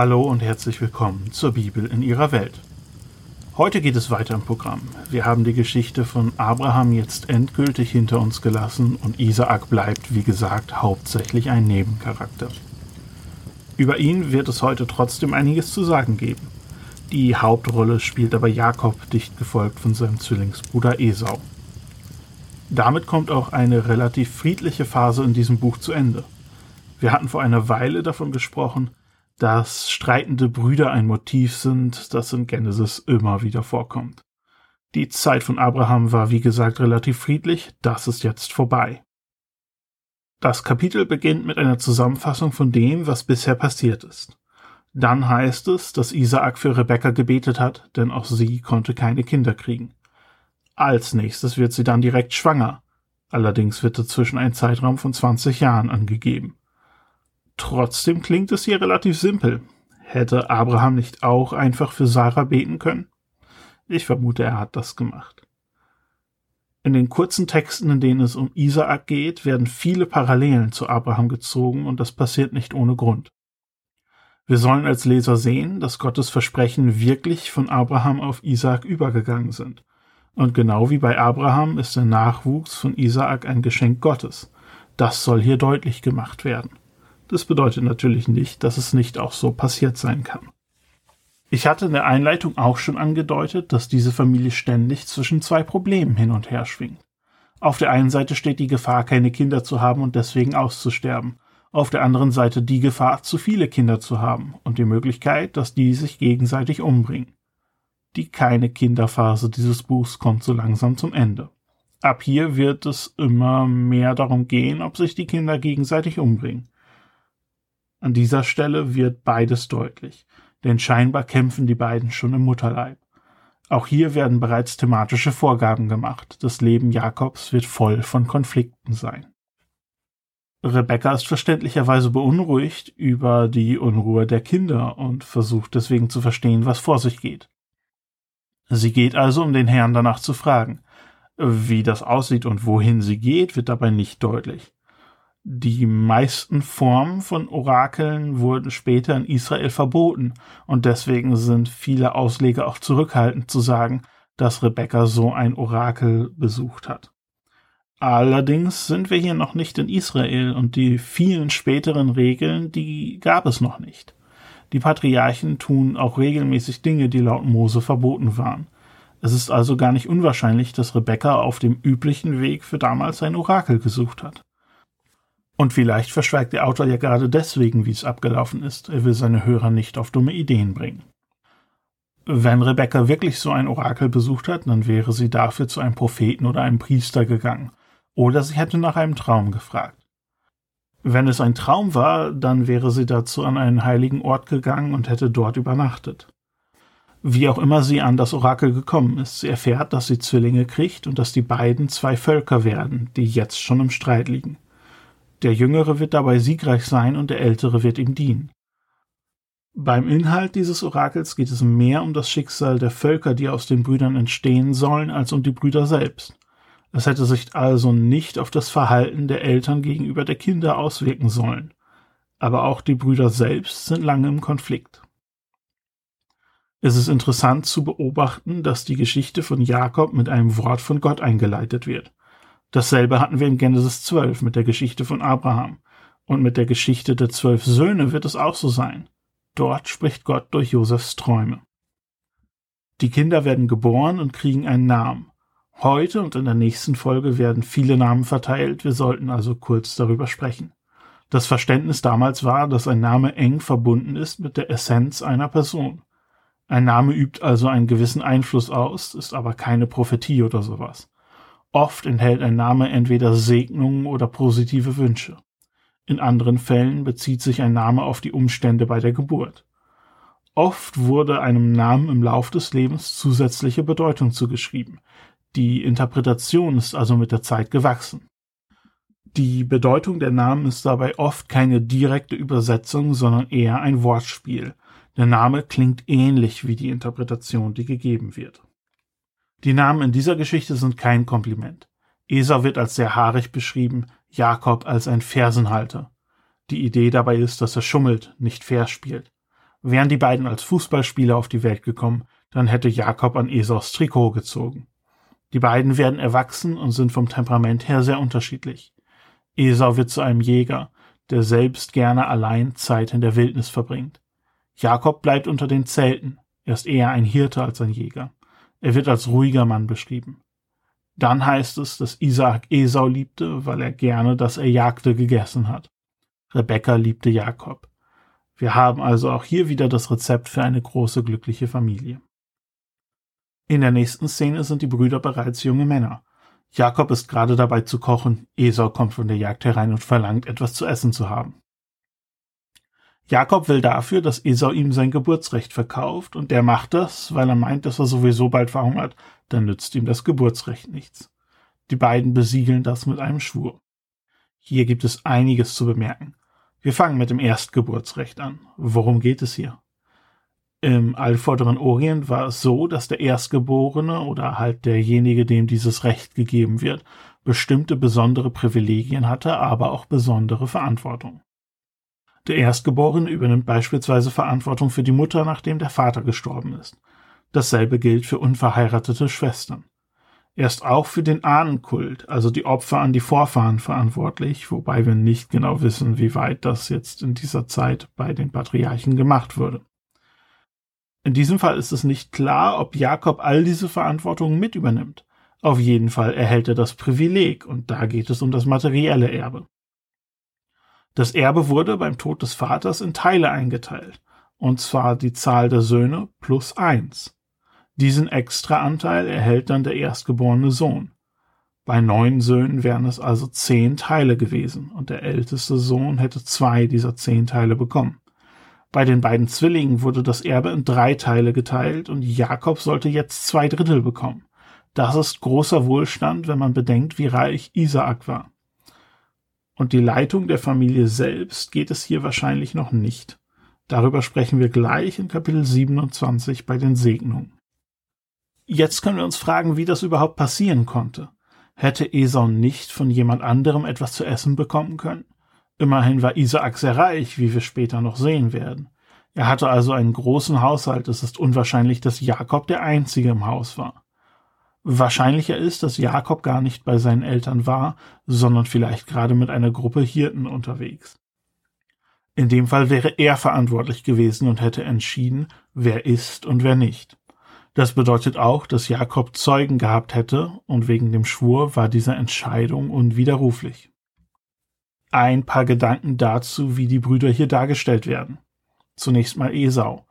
Hallo und herzlich willkommen zur Bibel in ihrer Welt. Heute geht es weiter im Programm. Wir haben die Geschichte von Abraham jetzt endgültig hinter uns gelassen und Isaak bleibt, wie gesagt, hauptsächlich ein Nebencharakter. Über ihn wird es heute trotzdem einiges zu sagen geben. Die Hauptrolle spielt aber Jakob, dicht gefolgt von seinem Zwillingsbruder Esau. Damit kommt auch eine relativ friedliche Phase in diesem Buch zu Ende. Wir hatten vor einer Weile davon gesprochen, dass streitende Brüder ein Motiv sind, das in Genesis immer wieder vorkommt. Die Zeit von Abraham war wie gesagt relativ friedlich, das ist jetzt vorbei. Das Kapitel beginnt mit einer Zusammenfassung von dem, was bisher passiert ist. Dann heißt es, dass Isaak für Rebekka gebetet hat, denn auch sie konnte keine Kinder kriegen. Als nächstes wird sie dann direkt schwanger. Allerdings wird dazwischen ein Zeitraum von 20 Jahren angegeben. Trotzdem klingt es hier relativ simpel. Hätte Abraham nicht auch einfach für Sarah beten können? Ich vermute, er hat das gemacht. In den kurzen Texten, in denen es um Isaak geht, werden viele Parallelen zu Abraham gezogen und das passiert nicht ohne Grund. Wir sollen als Leser sehen, dass Gottes Versprechen wirklich von Abraham auf Isaak übergegangen sind. Und genau wie bei Abraham ist der Nachwuchs von Isaak ein Geschenk Gottes. Das soll hier deutlich gemacht werden. Das bedeutet natürlich nicht, dass es nicht auch so passiert sein kann. Ich hatte in der Einleitung auch schon angedeutet, dass diese Familie ständig zwischen zwei Problemen hin und her schwingt. Auf der einen Seite steht die Gefahr, keine Kinder zu haben und deswegen auszusterben. Auf der anderen Seite die Gefahr, zu viele Kinder zu haben und die Möglichkeit, dass die sich gegenseitig umbringen. Die keine Kinderphase dieses Buchs kommt so langsam zum Ende. Ab hier wird es immer mehr darum gehen, ob sich die Kinder gegenseitig umbringen. An dieser Stelle wird beides deutlich, denn scheinbar kämpfen die beiden schon im Mutterleib. Auch hier werden bereits thematische Vorgaben gemacht. Das Leben Jakobs wird voll von Konflikten sein. Rebecca ist verständlicherweise beunruhigt über die Unruhe der Kinder und versucht deswegen zu verstehen, was vor sich geht. Sie geht also, um den Herrn danach zu fragen. Wie das aussieht und wohin sie geht, wird dabei nicht deutlich. Die meisten Formen von Orakeln wurden später in Israel verboten und deswegen sind viele Ausleger auch zurückhaltend zu sagen, dass Rebecca so ein Orakel besucht hat. Allerdings sind wir hier noch nicht in Israel und die vielen späteren Regeln, die gab es noch nicht. Die Patriarchen tun auch regelmäßig Dinge, die laut Mose verboten waren. Es ist also gar nicht unwahrscheinlich, dass Rebecca auf dem üblichen Weg für damals ein Orakel gesucht hat. Und vielleicht verschweigt der Autor ja gerade deswegen, wie es abgelaufen ist. Er will seine Hörer nicht auf dumme Ideen bringen. Wenn Rebecca wirklich so ein Orakel besucht hat, dann wäre sie dafür zu einem Propheten oder einem Priester gegangen. Oder sie hätte nach einem Traum gefragt. Wenn es ein Traum war, dann wäre sie dazu an einen heiligen Ort gegangen und hätte dort übernachtet. Wie auch immer sie an das Orakel gekommen ist, sie erfährt, dass sie Zwillinge kriegt und dass die beiden zwei Völker werden, die jetzt schon im Streit liegen. Der Jüngere wird dabei siegreich sein und der Ältere wird ihm dienen. Beim Inhalt dieses Orakels geht es mehr um das Schicksal der Völker, die aus den Brüdern entstehen sollen, als um die Brüder selbst. Es hätte sich also nicht auf das Verhalten der Eltern gegenüber der Kinder auswirken sollen. Aber auch die Brüder selbst sind lange im Konflikt. Es ist interessant zu beobachten, dass die Geschichte von Jakob mit einem Wort von Gott eingeleitet wird. Dasselbe hatten wir in Genesis 12 mit der Geschichte von Abraham. Und mit der Geschichte der zwölf Söhne wird es auch so sein. Dort spricht Gott durch Josefs Träume. Die Kinder werden geboren und kriegen einen Namen. Heute und in der nächsten Folge werden viele Namen verteilt, wir sollten also kurz darüber sprechen. Das Verständnis damals war, dass ein Name eng verbunden ist mit der Essenz einer Person. Ein Name übt also einen gewissen Einfluss aus, ist aber keine Prophetie oder sowas. Oft enthält ein Name entweder Segnungen oder positive Wünsche. In anderen Fällen bezieht sich ein Name auf die Umstände bei der Geburt. Oft wurde einem Namen im Lauf des Lebens zusätzliche Bedeutung zugeschrieben. Die Interpretation ist also mit der Zeit gewachsen. Die Bedeutung der Namen ist dabei oft keine direkte Übersetzung, sondern eher ein Wortspiel. Der Name klingt ähnlich wie die Interpretation, die gegeben wird. Die Namen in dieser Geschichte sind kein Kompliment. Esau wird als sehr haarig beschrieben, Jakob als ein Fersenhalter. Die Idee dabei ist, dass er schummelt, nicht fair spielt. Wären die beiden als Fußballspieler auf die Welt gekommen, dann hätte Jakob an Esaus Trikot gezogen. Die beiden werden erwachsen und sind vom Temperament her sehr unterschiedlich. Esau wird zu einem Jäger, der selbst gerne allein Zeit in der Wildnis verbringt. Jakob bleibt unter den Zelten, er ist eher ein Hirte als ein Jäger. Er wird als ruhiger Mann beschrieben. Dann heißt es, dass Isaak Esau liebte, weil er gerne das Erjagte gegessen hat. Rebekka liebte Jakob. Wir haben also auch hier wieder das Rezept für eine große glückliche Familie. In der nächsten Szene sind die Brüder bereits junge Männer. Jakob ist gerade dabei zu kochen, Esau kommt von der Jagd herein und verlangt, etwas zu essen zu haben. Jakob will dafür, dass Esau ihm sein Geburtsrecht verkauft, und der macht das, weil er meint, dass er sowieso bald verhungert, dann nützt ihm das Geburtsrecht nichts. Die beiden besiegeln das mit einem Schwur. Hier gibt es einiges zu bemerken. Wir fangen mit dem Erstgeburtsrecht an. Worum geht es hier? Im allvorderen Orient war es so, dass der Erstgeborene oder halt derjenige, dem dieses Recht gegeben wird, bestimmte besondere Privilegien hatte, aber auch besondere Verantwortung. Der Erstgeborene übernimmt beispielsweise Verantwortung für die Mutter, nachdem der Vater gestorben ist. Dasselbe gilt für unverheiratete Schwestern. Er ist auch für den Ahnenkult, also die Opfer an die Vorfahren verantwortlich, wobei wir nicht genau wissen, wie weit das jetzt in dieser Zeit bei den Patriarchen gemacht wurde. In diesem Fall ist es nicht klar, ob Jakob all diese Verantwortungen mit übernimmt. Auf jeden Fall erhält er das Privileg, und da geht es um das materielle Erbe. Das Erbe wurde beim Tod des Vaters in Teile eingeteilt, und zwar die Zahl der Söhne plus eins. Diesen Extraanteil erhält dann der erstgeborene Sohn. Bei neun Söhnen wären es also zehn Teile gewesen, und der älteste Sohn hätte zwei dieser zehn Teile bekommen. Bei den beiden Zwillingen wurde das Erbe in drei Teile geteilt und Jakob sollte jetzt zwei Drittel bekommen. Das ist großer Wohlstand, wenn man bedenkt, wie reich Isaak war. Und die Leitung der Familie selbst geht es hier wahrscheinlich noch nicht. Darüber sprechen wir gleich in Kapitel 27 bei den Segnungen. Jetzt können wir uns fragen, wie das überhaupt passieren konnte. Hätte Esau nicht von jemand anderem etwas zu essen bekommen können? Immerhin war Isaak sehr reich, wie wir später noch sehen werden. Er hatte also einen großen Haushalt. Es ist unwahrscheinlich, dass Jakob der Einzige im Haus war. Wahrscheinlicher ist, dass Jakob gar nicht bei seinen Eltern war, sondern vielleicht gerade mit einer Gruppe Hirten unterwegs. In dem Fall wäre er verantwortlich gewesen und hätte entschieden, wer ist und wer nicht. Das bedeutet auch, dass Jakob Zeugen gehabt hätte, und wegen dem Schwur war diese Entscheidung unwiderruflich ein paar Gedanken dazu, wie die Brüder hier dargestellt werden. Zunächst mal Esau.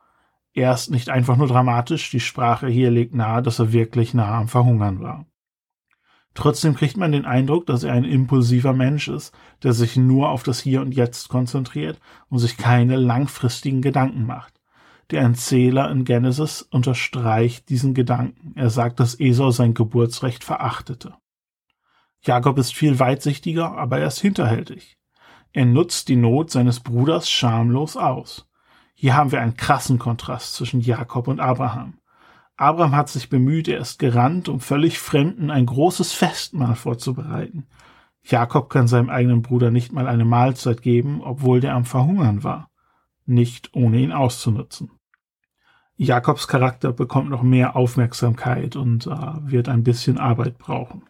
Er ist nicht einfach nur dramatisch, die Sprache hier legt nahe, dass er wirklich nah am Verhungern war. Trotzdem kriegt man den Eindruck, dass er ein impulsiver Mensch ist, der sich nur auf das Hier und Jetzt konzentriert und sich keine langfristigen Gedanken macht. Der Erzähler in Genesis unterstreicht diesen Gedanken. Er sagt, dass Esau sein Geburtsrecht verachtete. Jakob ist viel weitsichtiger, aber er ist hinterhältig. Er nutzt die Not seines Bruders schamlos aus. Hier haben wir einen krassen Kontrast zwischen Jakob und Abraham. Abraham hat sich bemüht, er ist gerannt, um völlig Fremden ein großes Festmahl vorzubereiten. Jakob kann seinem eigenen Bruder nicht mal eine Mahlzeit geben, obwohl der am Verhungern war. Nicht ohne ihn auszunutzen. Jakobs Charakter bekommt noch mehr Aufmerksamkeit und äh, wird ein bisschen Arbeit brauchen.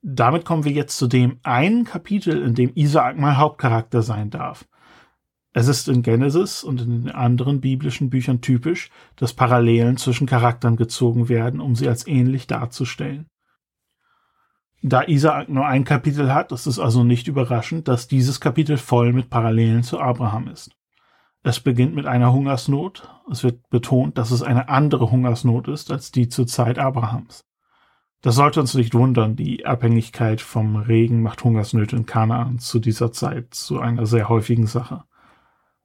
Damit kommen wir jetzt zu dem einen Kapitel, in dem Isaak mal Hauptcharakter sein darf. Es ist in Genesis und in den anderen biblischen Büchern typisch, dass Parallelen zwischen Charakteren gezogen werden, um sie als ähnlich darzustellen. Da Isaak nur ein Kapitel hat, ist es also nicht überraschend, dass dieses Kapitel voll mit Parallelen zu Abraham ist. Es beginnt mit einer Hungersnot. Es wird betont, dass es eine andere Hungersnot ist als die zur Zeit Abrahams. Das sollte uns nicht wundern, die Abhängigkeit vom Regen macht Hungersnöte in Kanaan zu dieser Zeit zu einer sehr häufigen Sache.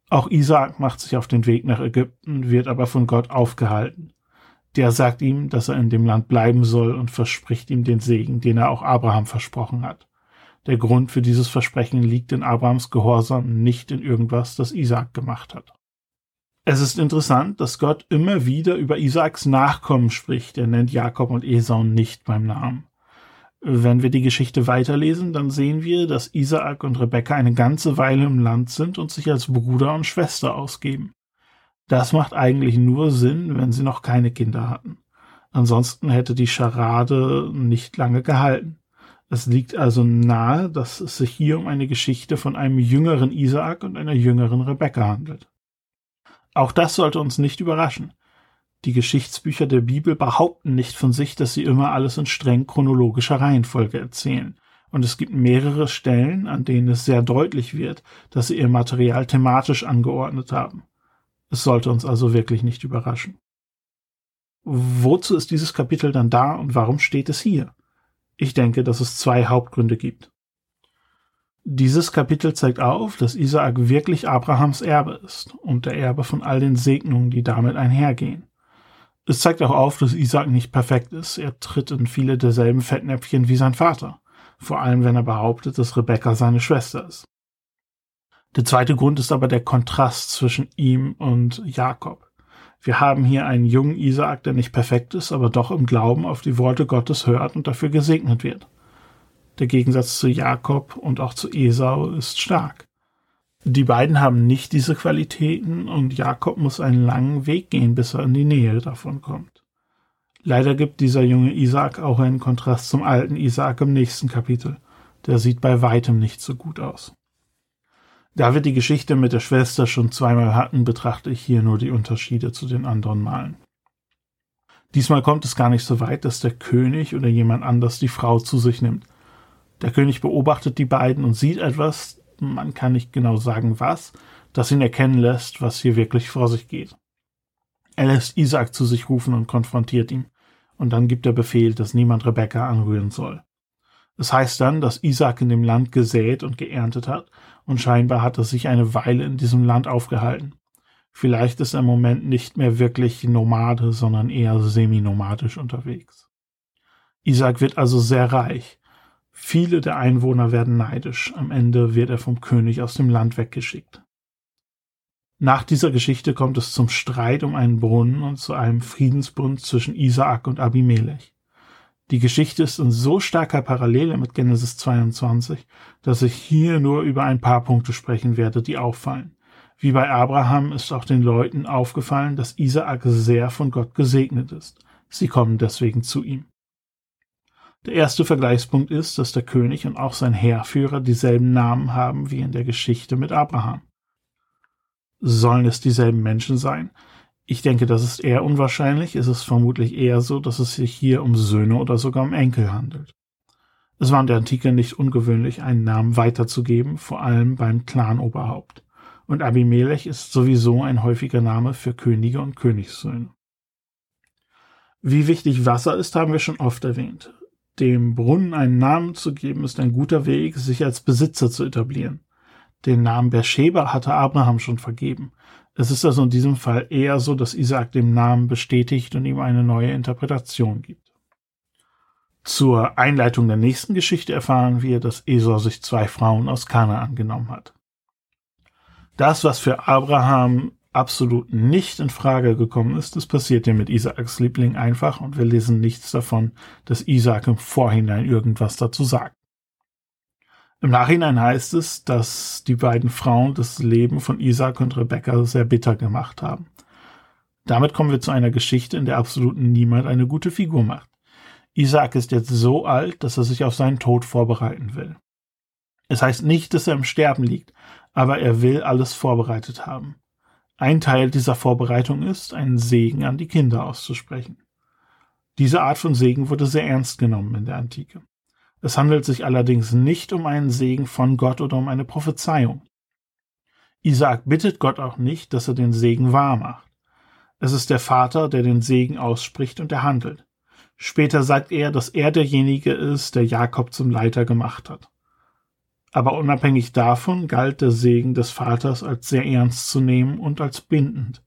Auch Isaak macht sich auf den Weg nach Ägypten, wird aber von Gott aufgehalten. Der sagt ihm, dass er in dem Land bleiben soll und verspricht ihm den Segen, den er auch Abraham versprochen hat. Der Grund für dieses Versprechen liegt in Abrahams Gehorsam, nicht in irgendwas, das Isaak gemacht hat. Es ist interessant, dass Gott immer wieder über Isaaks Nachkommen spricht. Er nennt Jakob und Esau nicht beim Namen. Wenn wir die Geschichte weiterlesen, dann sehen wir, dass Isaak und Rebekka eine ganze Weile im Land sind und sich als Bruder und Schwester ausgeben. Das macht eigentlich nur Sinn, wenn sie noch keine Kinder hatten. Ansonsten hätte die Scharade nicht lange gehalten. Es liegt also nahe, dass es sich hier um eine Geschichte von einem jüngeren Isaak und einer jüngeren Rebekka handelt. Auch das sollte uns nicht überraschen. Die Geschichtsbücher der Bibel behaupten nicht von sich, dass sie immer alles in streng chronologischer Reihenfolge erzählen. Und es gibt mehrere Stellen, an denen es sehr deutlich wird, dass sie ihr Material thematisch angeordnet haben. Es sollte uns also wirklich nicht überraschen. Wozu ist dieses Kapitel dann da und warum steht es hier? Ich denke, dass es zwei Hauptgründe gibt. Dieses Kapitel zeigt auf, dass Isaak wirklich Abrahams Erbe ist und der Erbe von all den Segnungen, die damit einhergehen. Es zeigt auch auf, dass Isaak nicht perfekt ist. Er tritt in viele derselben Fettnäpfchen wie sein Vater. Vor allem, wenn er behauptet, dass Rebecca seine Schwester ist. Der zweite Grund ist aber der Kontrast zwischen ihm und Jakob. Wir haben hier einen jungen Isaak, der nicht perfekt ist, aber doch im Glauben auf die Worte Gottes hört und dafür gesegnet wird. Der Gegensatz zu Jakob und auch zu Esau ist stark. Die beiden haben nicht diese Qualitäten und Jakob muss einen langen Weg gehen, bis er in die Nähe davon kommt. Leider gibt dieser junge Isaak auch einen Kontrast zum alten Isaak im nächsten Kapitel. Der sieht bei weitem nicht so gut aus. Da wir die Geschichte mit der Schwester schon zweimal hatten, betrachte ich hier nur die Unterschiede zu den anderen Malen. Diesmal kommt es gar nicht so weit, dass der König oder jemand anders die Frau zu sich nimmt. Der König beobachtet die beiden und sieht etwas, man kann nicht genau sagen was, das ihn erkennen lässt, was hier wirklich vor sich geht. Er lässt Isaac zu sich rufen und konfrontiert ihn, und dann gibt er Befehl, dass niemand Rebekka anrühren soll. Es heißt dann, dass Isaac in dem Land gesät und geerntet hat, und scheinbar hat er sich eine Weile in diesem Land aufgehalten. Vielleicht ist er im Moment nicht mehr wirklich Nomade, sondern eher semi-nomadisch unterwegs. Isaac wird also sehr reich, Viele der Einwohner werden neidisch. Am Ende wird er vom König aus dem Land weggeschickt. Nach dieser Geschichte kommt es zum Streit um einen Brunnen und zu einem Friedensbund zwischen Isaak und Abimelech. Die Geschichte ist in so starker Parallele mit Genesis 22, dass ich hier nur über ein paar Punkte sprechen werde, die auffallen. Wie bei Abraham ist auch den Leuten aufgefallen, dass Isaak sehr von Gott gesegnet ist. Sie kommen deswegen zu ihm. Der erste Vergleichspunkt ist, dass der König und auch sein Heerführer dieselben Namen haben wie in der Geschichte mit Abraham. Sollen es dieselben Menschen sein? Ich denke, das ist eher unwahrscheinlich. Es ist vermutlich eher so, dass es sich hier um Söhne oder sogar um Enkel handelt. Es war in der Antike nicht ungewöhnlich, einen Namen weiterzugeben, vor allem beim Clanoberhaupt. Und Abimelech ist sowieso ein häufiger Name für Könige und Königssöhne. Wie wichtig Wasser ist, haben wir schon oft erwähnt. Dem Brunnen einen Namen zu geben, ist ein guter Weg, sich als Besitzer zu etablieren. Den Namen Beersheba hatte Abraham schon vergeben. Es ist also in diesem Fall eher so, dass Isaac dem Namen bestätigt und ihm eine neue Interpretation gibt. Zur Einleitung der nächsten Geschichte erfahren wir, dass Esau sich zwei Frauen aus Kana angenommen hat. Das, was für Abraham absolut nicht in Frage gekommen ist, das passiert ja mit Isaaks Liebling einfach und wir lesen nichts davon, dass Isaak im Vorhinein irgendwas dazu sagt. Im Nachhinein heißt es, dass die beiden Frauen das Leben von Isaac und Rebecca sehr bitter gemacht haben. Damit kommen wir zu einer Geschichte, in der absolut niemand eine gute Figur macht. Isaac ist jetzt so alt, dass er sich auf seinen Tod vorbereiten will. Es heißt nicht, dass er im Sterben liegt, aber er will alles vorbereitet haben. Ein Teil dieser Vorbereitung ist, einen Segen an die Kinder auszusprechen. Diese Art von Segen wurde sehr ernst genommen in der Antike. Es handelt sich allerdings nicht um einen Segen von Gott oder um eine Prophezeiung. Isaak bittet Gott auch nicht, dass er den Segen wahr macht. Es ist der Vater, der den Segen ausspricht und er handelt. Später sagt er, dass er derjenige ist, der Jakob zum Leiter gemacht hat. Aber unabhängig davon galt der Segen des Vaters als sehr ernst zu nehmen und als bindend.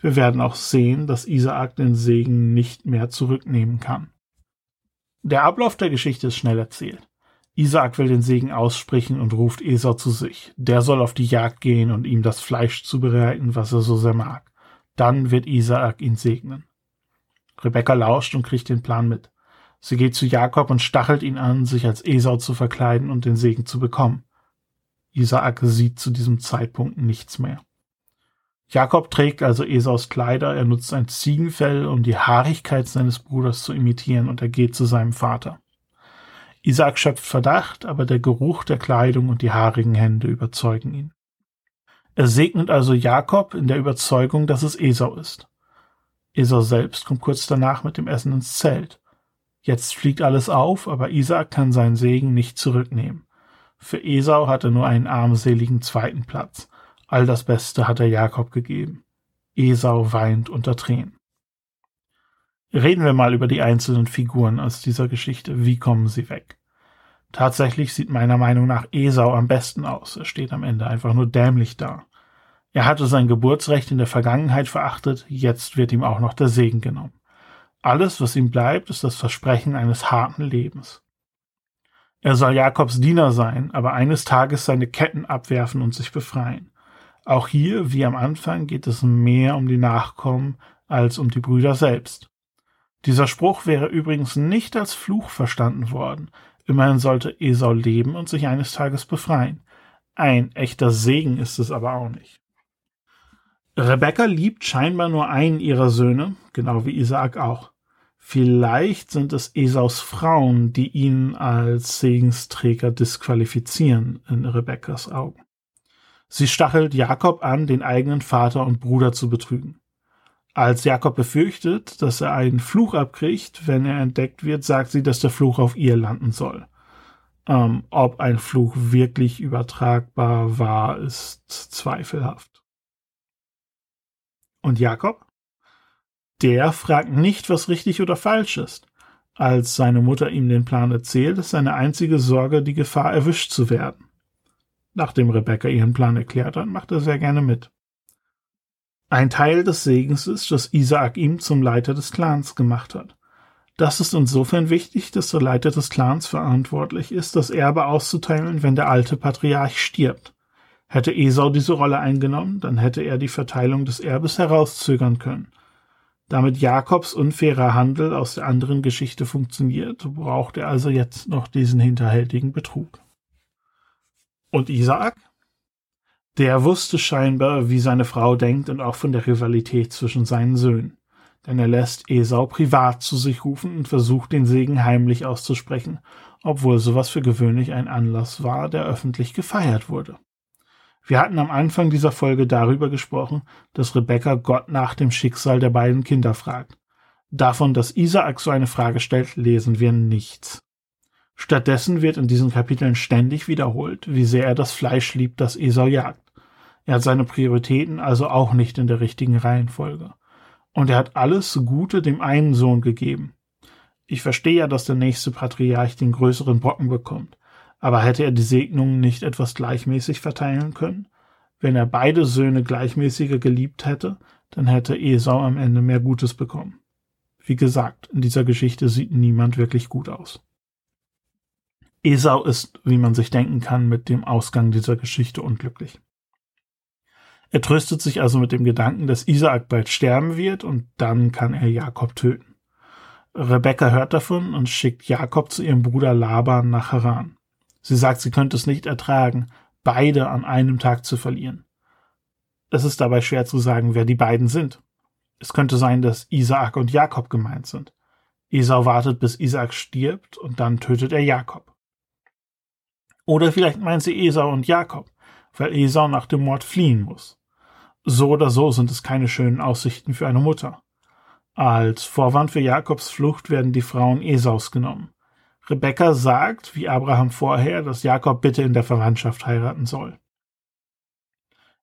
Wir werden auch sehen, dass Isaak den Segen nicht mehr zurücknehmen kann. Der Ablauf der Geschichte ist schnell erzählt. Isaak will den Segen aussprechen und ruft Esau zu sich. Der soll auf die Jagd gehen und ihm das Fleisch zubereiten, was er so sehr mag. Dann wird Isaak ihn segnen. Rebecca lauscht und kriegt den Plan mit. Sie geht zu Jakob und stachelt ihn an, sich als Esau zu verkleiden und den Segen zu bekommen. Isaak sieht zu diesem Zeitpunkt nichts mehr. Jakob trägt also Esaus Kleider, er nutzt ein Ziegenfell, um die Haarigkeit seines Bruders zu imitieren, und er geht zu seinem Vater. Isaac schöpft Verdacht, aber der Geruch der Kleidung und die haarigen Hände überzeugen ihn. Er segnet also Jakob in der Überzeugung, dass es Esau ist. Esau selbst kommt kurz danach mit dem Essen ins Zelt. Jetzt fliegt alles auf, aber Isaac kann seinen Segen nicht zurücknehmen. Für Esau hat er nur einen armseligen zweiten Platz. All das Beste hat er Jakob gegeben. Esau weint unter Tränen. Reden wir mal über die einzelnen Figuren aus dieser Geschichte. Wie kommen sie weg? Tatsächlich sieht meiner Meinung nach Esau am besten aus. Er steht am Ende einfach nur dämlich da. Er hatte sein Geburtsrecht in der Vergangenheit verachtet, jetzt wird ihm auch noch der Segen genommen. Alles, was ihm bleibt, ist das Versprechen eines harten Lebens. Er soll Jakobs Diener sein, aber eines Tages seine Ketten abwerfen und sich befreien. Auch hier, wie am Anfang, geht es mehr um die Nachkommen als um die Brüder selbst. Dieser Spruch wäre übrigens nicht als Fluch verstanden worden. Immerhin sollte Esau leben und sich eines Tages befreien. Ein echter Segen ist es aber auch nicht. Rebecca liebt scheinbar nur einen ihrer Söhne, genau wie Isaak auch. Vielleicht sind es Esaus Frauen, die ihn als Segensträger disqualifizieren in Rebekkas Augen. Sie stachelt Jakob an, den eigenen Vater und Bruder zu betrügen. Als Jakob befürchtet, dass er einen Fluch abkriegt, wenn er entdeckt wird, sagt sie, dass der Fluch auf ihr landen soll. Ähm, ob ein Fluch wirklich übertragbar war, ist zweifelhaft. Und Jakob? Der fragt nicht, was richtig oder falsch ist. Als seine Mutter ihm den Plan erzählt, ist seine einzige Sorge die Gefahr, erwischt zu werden. Nachdem Rebecca ihren Plan erklärt hat, macht er sehr gerne mit. Ein Teil des Segens ist, dass Isaak ihm zum Leiter des Clans gemacht hat. Das ist insofern wichtig, dass der Leiter des Clans verantwortlich ist, das Erbe auszuteilen, wenn der alte Patriarch stirbt. Hätte Esau diese Rolle eingenommen, dann hätte er die Verteilung des Erbes herauszögern können. Damit Jakobs unfairer Handel aus der anderen Geschichte funktioniert, braucht er also jetzt noch diesen hinterhältigen Betrug. Und Isaak? Der wusste scheinbar, wie seine Frau denkt und auch von der Rivalität zwischen seinen Söhnen. Denn er lässt Esau privat zu sich rufen und versucht, den Segen heimlich auszusprechen, obwohl sowas für gewöhnlich ein Anlass war, der öffentlich gefeiert wurde. Wir hatten am Anfang dieser Folge darüber gesprochen, dass Rebecca Gott nach dem Schicksal der beiden Kinder fragt. Davon, dass Isaak so eine Frage stellt, lesen wir nichts. Stattdessen wird in diesen Kapiteln ständig wiederholt, wie sehr er das Fleisch liebt, das Esau jagt. Er hat seine Prioritäten also auch nicht in der richtigen Reihenfolge. Und er hat alles Gute dem einen Sohn gegeben. Ich verstehe ja, dass der nächste Patriarch den größeren Brocken bekommt, aber hätte er die Segnungen nicht etwas gleichmäßig verteilen können? Wenn er beide Söhne gleichmäßiger geliebt hätte, dann hätte Esau am Ende mehr Gutes bekommen. Wie gesagt, in dieser Geschichte sieht niemand wirklich gut aus. Esau ist, wie man sich denken kann, mit dem Ausgang dieser Geschichte unglücklich. Er tröstet sich also mit dem Gedanken, dass Isaak bald sterben wird und dann kann er Jakob töten. Rebekka hört davon und schickt Jakob zu ihrem Bruder Laban nach Haran. Sie sagt, sie könnte es nicht ertragen, beide an einem Tag zu verlieren. Es ist dabei schwer zu sagen, wer die beiden sind. Es könnte sein, dass Isaak und Jakob gemeint sind. Esau wartet, bis Isaak stirbt und dann tötet er Jakob. Oder vielleicht meint sie Esau und Jakob, weil Esau nach dem Mord fliehen muss. So oder so sind es keine schönen Aussichten für eine Mutter. Als Vorwand für Jakobs Flucht werden die Frauen Esaus genommen. Rebekka sagt, wie Abraham vorher, dass Jakob bitte in der Verwandtschaft heiraten soll.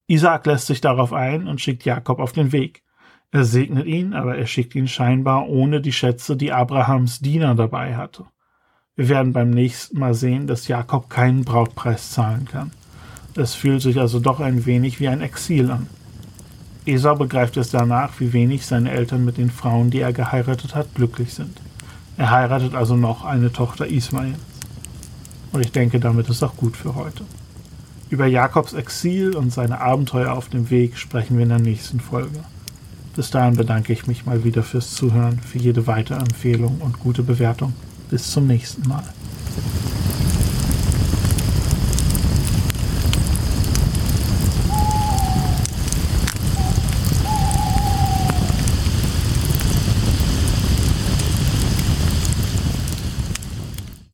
Isaac lässt sich darauf ein und schickt Jakob auf den Weg. Er segnet ihn, aber er schickt ihn scheinbar ohne die Schätze, die Abrahams Diener dabei hatte. Wir werden beim nächsten Mal sehen, dass Jakob keinen Brautpreis zahlen kann. Es fühlt sich also doch ein wenig wie ein Exil an. Esau begreift es danach, wie wenig seine Eltern mit den Frauen, die er geheiratet hat, glücklich sind. Er heiratet also noch eine Tochter Ismaels. Und ich denke, damit ist auch gut für heute. Über Jakobs Exil und seine Abenteuer auf dem Weg sprechen wir in der nächsten Folge. Bis dahin bedanke ich mich mal wieder fürs Zuhören, für jede weitere Empfehlung und gute Bewertung. Bis zum nächsten Mal.